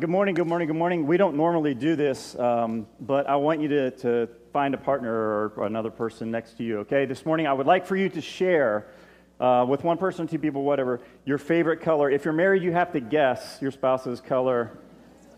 right, good morning, good morning, good morning. We don't normally do this, um, but I want you to, to find a partner or another person next to you, okay? This morning, I would like for you to share uh, with one person, two people, whatever, your favorite color. If you're married, you have to guess your spouse's color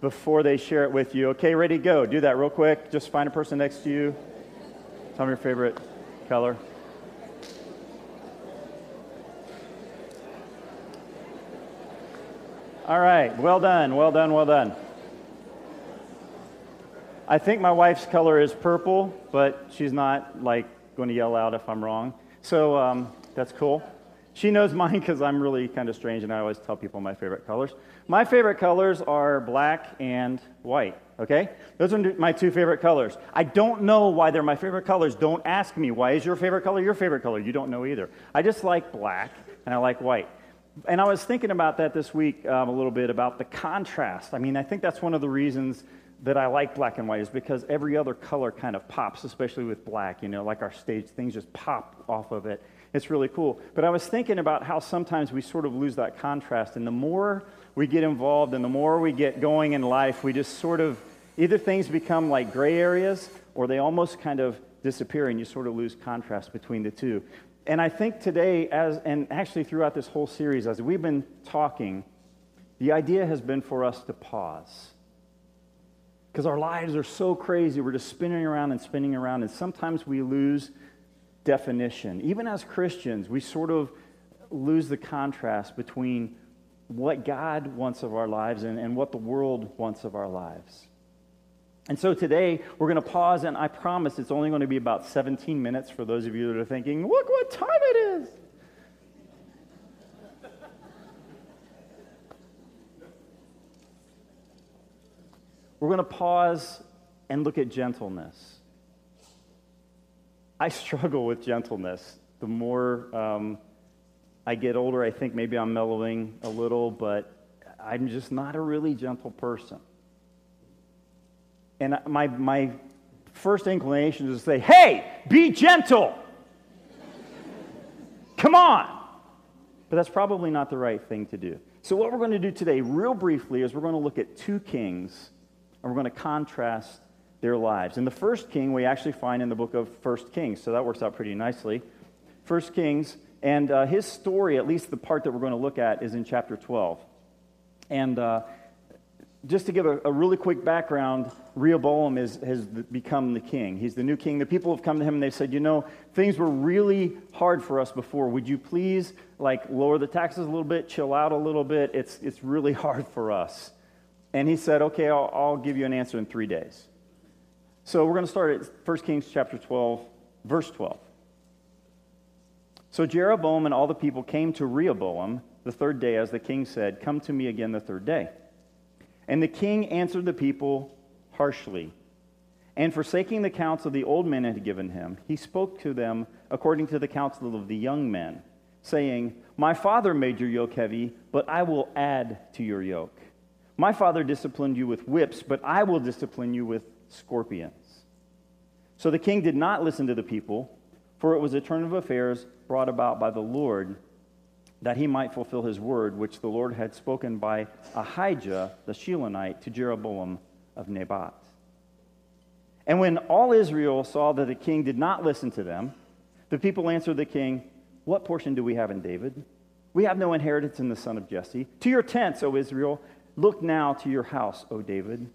before they share it with you. Okay, ready, go. Do that real quick. Just find a person next to you. Tell me your favorite color. All right, well done, well done, well done. I think my wife's color is purple, but she's not like going to yell out if I'm wrong. So um, that's cool. She knows mine because I'm really kind of strange and I always tell people my favorite colors. My favorite colors are black and white, okay? Those are my two favorite colors. I don't know why they're my favorite colors. Don't ask me why is your favorite color your favorite color. You don't know either. I just like black and I like white. And I was thinking about that this week um, a little bit about the contrast. I mean, I think that's one of the reasons that I like black and white is because every other color kind of pops, especially with black. You know, like our stage, things just pop off of it. It's really cool. But I was thinking about how sometimes we sort of lose that contrast. And the more we get involved and the more we get going in life, we just sort of either things become like gray areas or they almost kind of disappear and you sort of lose contrast between the two. And I think today, as, and actually throughout this whole series, as we've been talking, the idea has been for us to pause. Because our lives are so crazy, we're just spinning around and spinning around, and sometimes we lose definition. Even as Christians, we sort of lose the contrast between what God wants of our lives and, and what the world wants of our lives. And so today, we're going to pause, and I promise it's only going to be about 17 minutes for those of you that are thinking, look what time it is. We're going to pause and look at gentleness. I struggle with gentleness. The more um, I get older, I think maybe I'm mellowing a little, but I'm just not a really gentle person. And my, my first inclination is to say, hey, be gentle. Come on. But that's probably not the right thing to do. So, what we're going to do today, real briefly, is we're going to look at two kings and we're going to contrast their lives. And the first king we actually find in the book of First Kings, so that works out pretty nicely. First Kings, and uh, his story, at least the part that we're going to look at, is in chapter 12. And uh, just to give a, a, really quick background, Rehoboam is, has become the king. He's the new king. The people have come to him and they said, You know, things were really hard for us before. Would you please, like, lower the taxes a little bit, chill out a little bit? It's, it's really hard for us. And he said, Okay, I'll, I'll give you an answer in three days. So we're going to start at 1 Kings chapter 12, verse 12. So Jeroboam and all the people came to Rehoboam the third day, as the king said, Come to me again the third day. And the king answered the people harshly. And forsaking the counsel the old men had given him, he spoke to them according to the counsel of the young men, saying, My father made your yoke heavy, but I will add to your yoke. My father disciplined you with whips, but I will discipline you with scorpions. So the king did not listen to the people, for it was a turn of affairs brought about by the Lord that he might fulfill his word, which the Lord had spoken by Ahijah the Shilonite to Jeroboam of Nebat. And when all Israel saw that the king did not listen to them, the people answered the king, What portion do we have in David? We have no inheritance in the son of Jesse. To your tents, O Israel. Look now to your house, O David.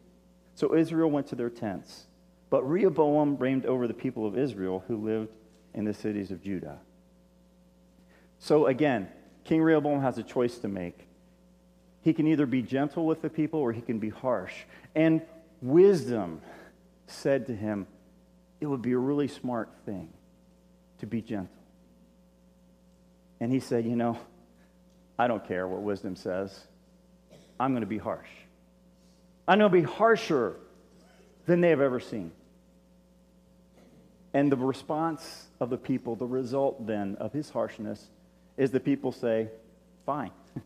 So Israel went to their tents. But Rehoboam reigned over the people of Israel who lived in the cities of Judah. So again, King Rehoboam has a choice to make. He can either be gentle with the people or he can be harsh. And wisdom said to him, it would be a really smart thing to be gentle. And he said, You know, I don't care what wisdom says. I'm going to be harsh. I'm going to be harsher than they have ever seen. And the response of the people, the result then of his harshness, is the people say, Fine,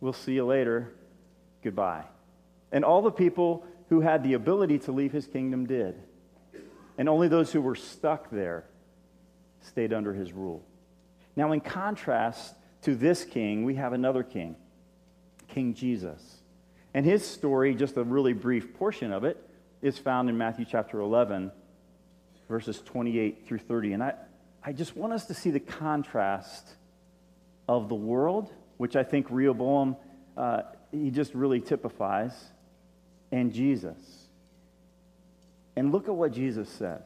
we'll see you later, goodbye. And all the people who had the ability to leave his kingdom did. And only those who were stuck there stayed under his rule. Now, in contrast to this king, we have another king, King Jesus. And his story, just a really brief portion of it, is found in Matthew chapter 11, verses 28 through 30. And I, I just want us to see the contrast of the world, which I think Rehoboam, uh, he just really typifies, and Jesus. And look at what Jesus says.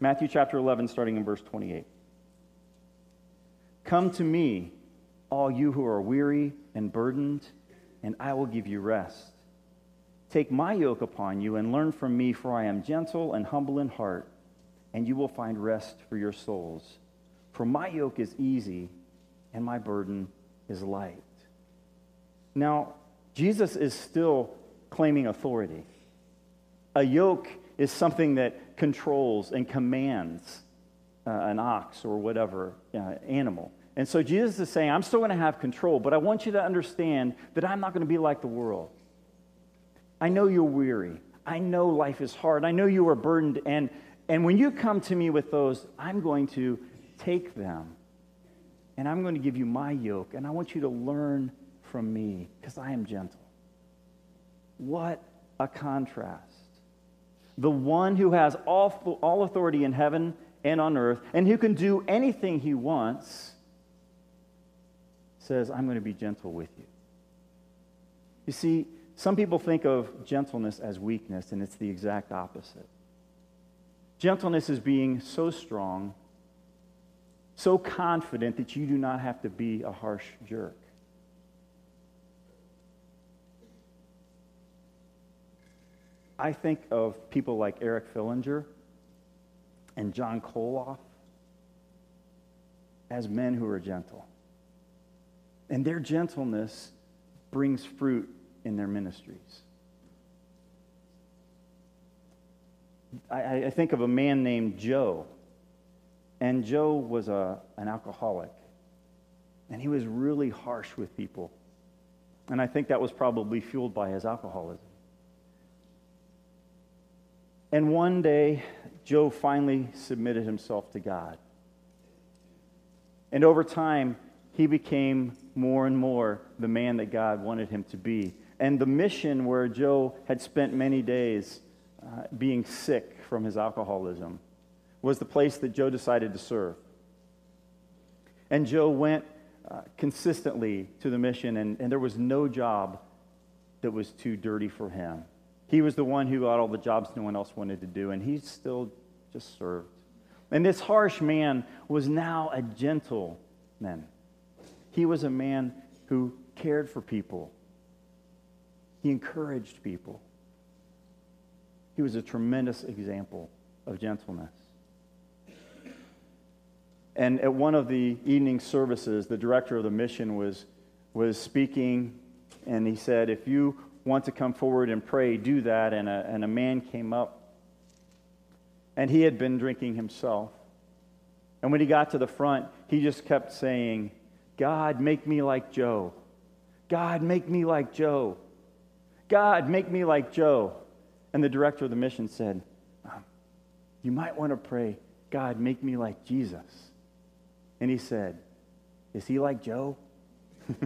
Matthew chapter 11, starting in verse 28. Come to me, all you who are weary and burdened, and I will give you rest. Take my yoke upon you and learn from me, for I am gentle and humble in heart, and you will find rest for your souls. For my yoke is easy and my burden is light. Now, Jesus is still claiming authority. A yoke is something that controls and commands uh, an ox or whatever uh, animal. And so Jesus is saying, I'm still going to have control, but I want you to understand that I'm not going to be like the world. I know you're weary. I know life is hard. I know you are burdened. And, and when you come to me with those, I'm going to take them and I'm going to give you my yoke. And I want you to learn from me because I am gentle. What a contrast. The one who has all, all authority in heaven and on earth and who can do anything he wants says, I'm going to be gentle with you. You see, some people think of gentleness as weakness, and it's the exact opposite. Gentleness is being so strong, so confident that you do not have to be a harsh jerk. I think of people like Eric Fillinger and John Koloff as men who are gentle. And their gentleness brings fruit in their ministries. I, I, think of a man named Joe. And Joe was a, an alcoholic. And he was really harsh with people. And I think that was probably fueled by his alcoholism. And one day, Joe finally submitted himself to God. And over time, he became more and more the man that God wanted him to be. And the mission where Joe had spent many days uh, being sick from his alcoholism was the place that Joe decided to serve. And Joe went uh, consistently to the mission, and, and there was no job that was too dirty for him. He was the one who got all the jobs no one else wanted to do, and he still just served. And this harsh man was now a gentle man. He was a man who cared for people. He encouraged people. He was a tremendous example of gentleness. And at one of the evening services, the director of the mission was, was speaking, and he said, If you want to come forward and pray, do that. And a, and a man came up, and he had been drinking himself. And when he got to the front, he just kept saying, God, make me like Joe. God, make me like Joe. God, make me like Joe. And the director of the mission said, um, You might want to pray, God, make me like Jesus. And he said, Is he like Joe?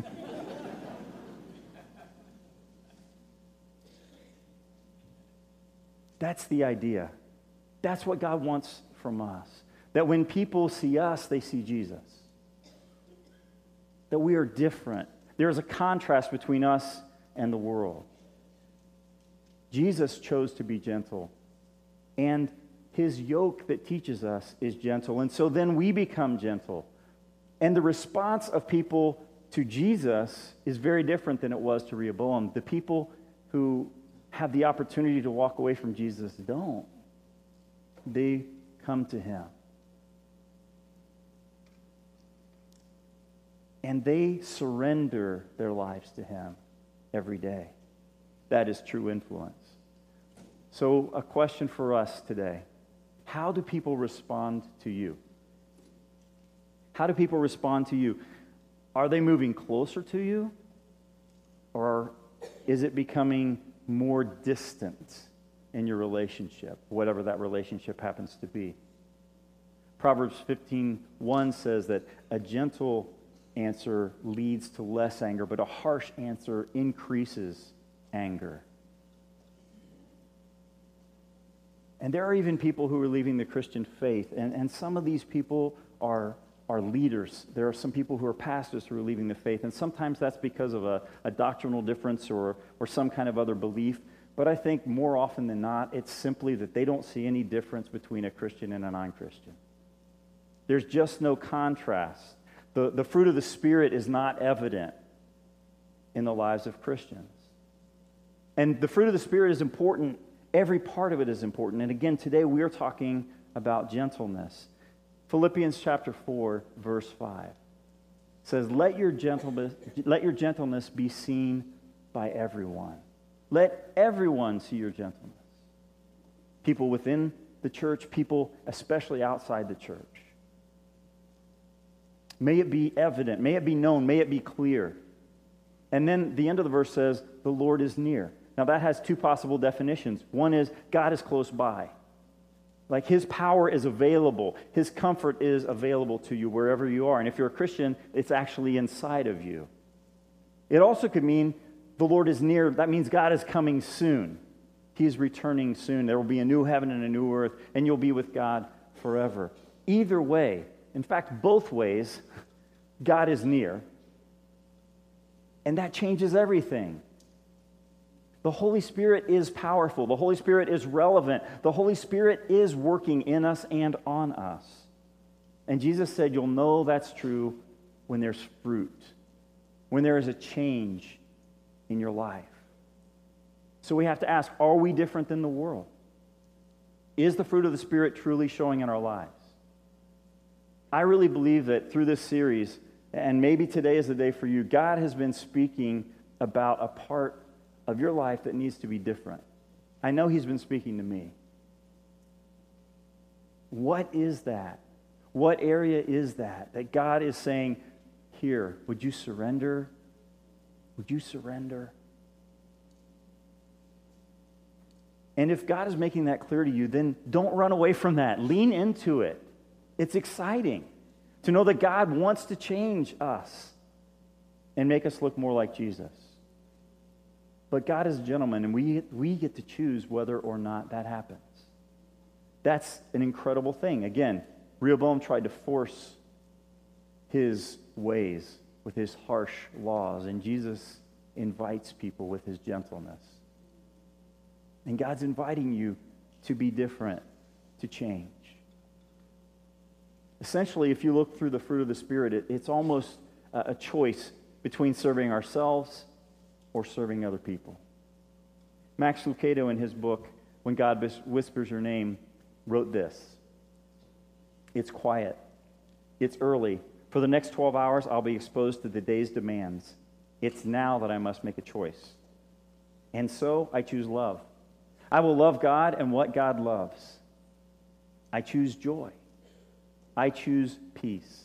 That's the idea. That's what God wants from us. That when people see us, they see Jesus. That we are different. There is a contrast between us and the world. Jesus chose to be gentle, and his yoke that teaches us is gentle. And so then we become gentle. And the response of people to Jesus is very different than it was to Rehoboam. The people who have the opportunity to walk away from Jesus don't. They come to him. And they surrender their lives to him every day. That is true influence. So, a question for us today How do people respond to you? How do people respond to you? Are they moving closer to you? Or is it becoming more distant in your relationship, whatever that relationship happens to be. Proverbs 15:1 says that a gentle answer leads to less anger, but a harsh answer increases anger. And there are even people who are leaving the Christian faith, and, and some of these people are, are leaders. There are some people who are pastors who are leaving the faith, and sometimes that's because of a, a doctrinal difference or, or some kind of other belief. But I think more often than not, it's simply that they don't see any difference between a Christian and a non Christian. There's just no contrast. The, the fruit of the Spirit is not evident in the lives of Christians. And the fruit of the Spirit is important. Every part of it is important. And again, today we are talking about gentleness. Philippians chapter 4, verse 5 says, Let your gentleness, let your gentleness be seen by everyone. Let everyone see your gentleness. People within the church, people especially outside the church. May it be evident, may it be known, may it be clear. And then the end of the verse says, The Lord is near. Now that has two possible definitions. One is God is close by. Like his power is available, his comfort is available to you wherever you are. And if you're a Christian, it's actually inside of you. It also could mean the Lord is near. That means God is coming soon. He is returning soon. There will be a new heaven and a new earth, and you'll be with God forever. Either way, in fact, both ways, God is near. And that changes everything. The Holy Spirit is powerful. The Holy Spirit is relevant. The Holy Spirit is working in us and on us. And Jesus said, You'll know that's true when there's fruit, when there is a change in your life. So we have to ask Are we different than the world? Is the fruit of the Spirit truly showing in our lives? I really believe that through this series, and maybe today is the day for you, God has been speaking about a part of your life that needs to be different. I know He's been speaking to me. What is that? What area is that that God is saying, Here, would you surrender? Would you surrender? And if God is making that clear to you, then don't run away from that. Lean into it. It's exciting to know that God wants to change us and make us look more like Jesus. But God is a gentleman, and we, we get to choose whether or not that happens. That's an incredible thing. Again, Rehoboam tried to force his ways with his harsh laws, and Jesus invites people with his gentleness. And God's inviting you to be different, to change. Essentially, if you look through the fruit of the Spirit, it, it's almost a, a choice between serving ourselves or serving other people. Max Lucado, in his book, When God Whispers Your Name, wrote this It's quiet, it's early. For the next 12 hours, I'll be exposed to the day's demands. It's now that I must make a choice. And so I choose love. I will love God and what God loves. I choose joy. I choose peace.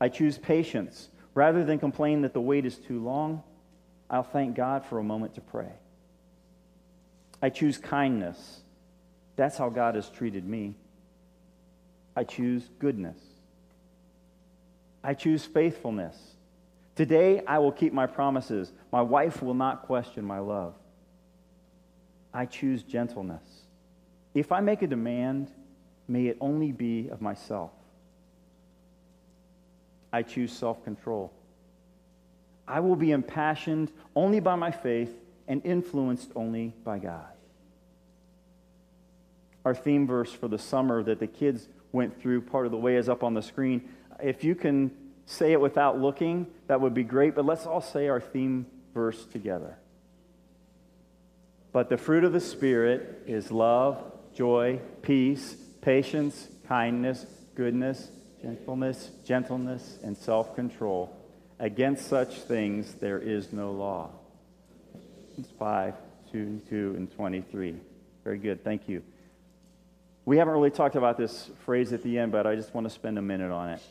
I choose patience. Rather than complain that the wait is too long, I'll thank God for a moment to pray. I choose kindness. That's how God has treated me. I choose goodness. I choose faithfulness. Today, I will keep my promises. My wife will not question my love. I choose gentleness. If I make a demand, may it only be of myself. I choose self control. I will be impassioned only by my faith and influenced only by God. Our theme verse for the summer that the kids went through, part of the way is up on the screen. If you can say it without looking, that would be great, but let's all say our theme verse together. But the fruit of the Spirit is love, joy, peace, patience, kindness, goodness, gentleness, gentleness, and self control. Against such things there is no law. It's 5, 2, 2, and 23. Very good. Thank you. We haven't really talked about this phrase at the end, but I just want to spend a minute on it.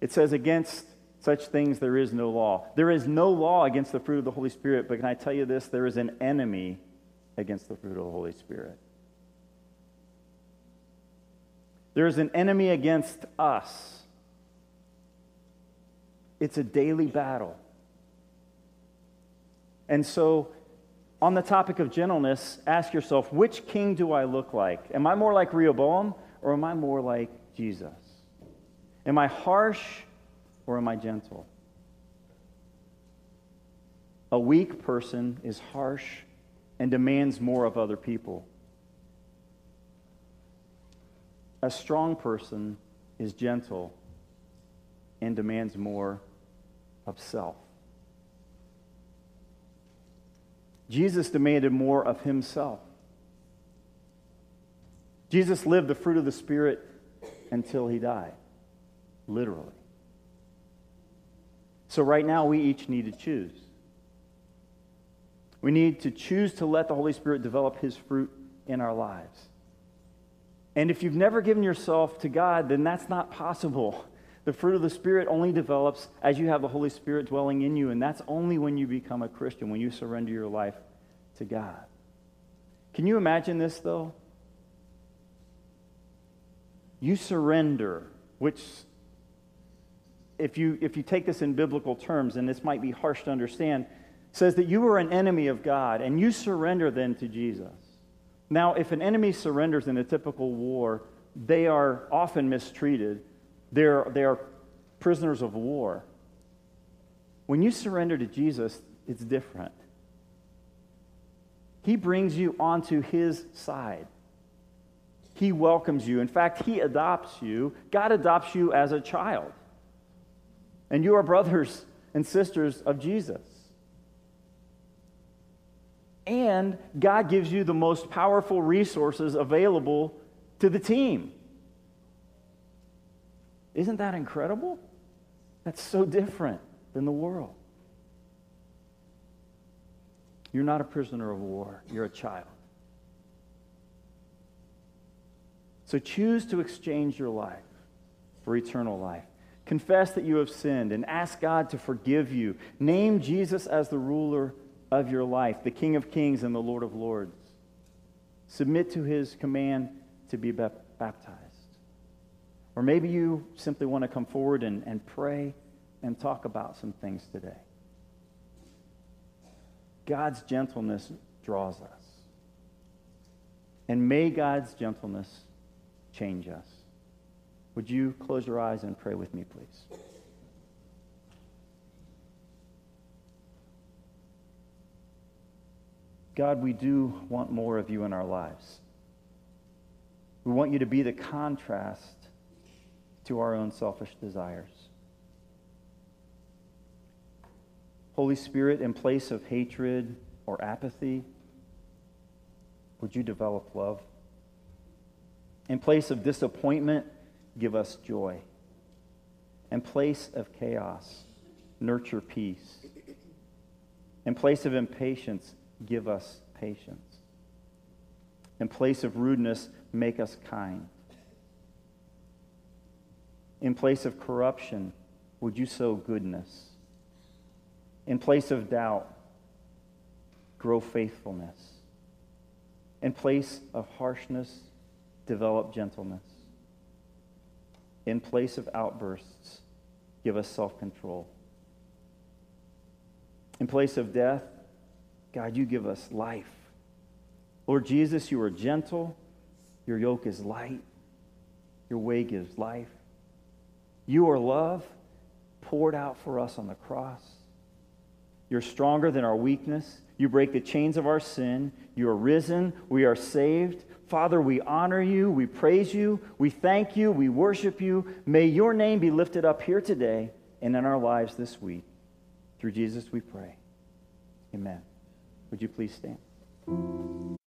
It says, Against such things there is no law. There is no law against the fruit of the Holy Spirit, but can I tell you this? There is an enemy against the fruit of the Holy Spirit. There is an enemy against us. It's a daily battle. And so on the topic of gentleness, ask yourself which king do I look like? Am I more like Rehoboam or am I more like Jesus? Am I harsh or am I gentle? A weak person is harsh and demands more of other people. A strong person is gentle and demands more of self. Jesus demanded more of himself. Jesus lived the fruit of the Spirit until he died, literally. So, right now, we each need to choose. We need to choose to let the Holy Spirit develop his fruit in our lives. And if you've never given yourself to God, then that's not possible. The fruit of the Spirit only develops as you have the Holy Spirit dwelling in you, and that's only when you become a Christian, when you surrender your life to God. Can you imagine this, though? You surrender, which, if you, if you take this in biblical terms, and this might be harsh to understand, says that you are an enemy of God, and you surrender then to Jesus. Now, if an enemy surrenders in a typical war, they are often mistreated. They're, they are prisoners of war. When you surrender to Jesus, it's different. He brings you onto his side. He welcomes you. In fact, he adopts you. God adopts you as a child. And you are brothers and sisters of Jesus. And God gives you the most powerful resources available to the team. Isn't that incredible? That's so different than the world. You're not a prisoner of war, you're a child. So choose to exchange your life for eternal life. Confess that you have sinned and ask God to forgive you. Name Jesus as the ruler of your life, the King of Kings and the Lord of Lords. Submit to his command to be baptized. Or maybe you simply want to come forward and, and pray and talk about some things today. God's gentleness draws us. And may God's gentleness change us. Would you close your eyes and pray with me, please? God, we do want more of you in our lives. We want you to be the contrast to our own selfish desires. Holy Spirit, in place of hatred or apathy, would you develop love? In place of disappointment, give us joy. In place of chaos, nurture peace. In place of impatience, give us patience. In place of rudeness, make us kind. In place of corruption, would you sow goodness? In place of doubt, grow faithfulness. In place of harshness, develop gentleness. In place of outbursts, give us self control. In place of death, God, you give us life. Lord Jesus, you are gentle. Your yoke is light. Your way gives life. You are love poured out for us on the cross. You're stronger than our weakness. You break the chains of our sin. You are risen. We are saved. Father, we honor you. We praise you. We thank you. We worship you. May your name be lifted up here today and in our lives this week. Through Jesus we pray. Amen. Would you please stand?